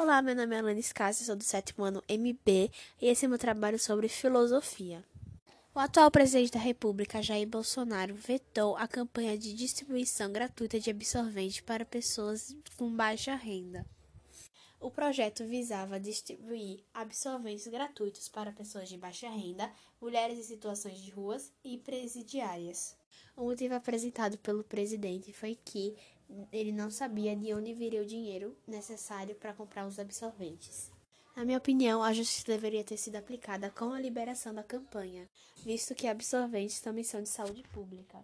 Olá, meu nome é Alanis Cássia, sou do sétimo ano MB e esse é meu trabalho sobre filosofia. O atual presidente da República, Jair Bolsonaro, vetou a campanha de distribuição gratuita de absorvente para pessoas com baixa renda. O projeto visava distribuir absorventes gratuitos para pessoas de baixa renda, mulheres em situações de ruas e presidiárias. O motivo apresentado pelo presidente foi que ele não sabia de onde viria o dinheiro necessário para comprar os absorventes. Na minha opinião, a justiça deveria ter sido aplicada com a liberação da campanha, visto que absorventes também são de saúde pública.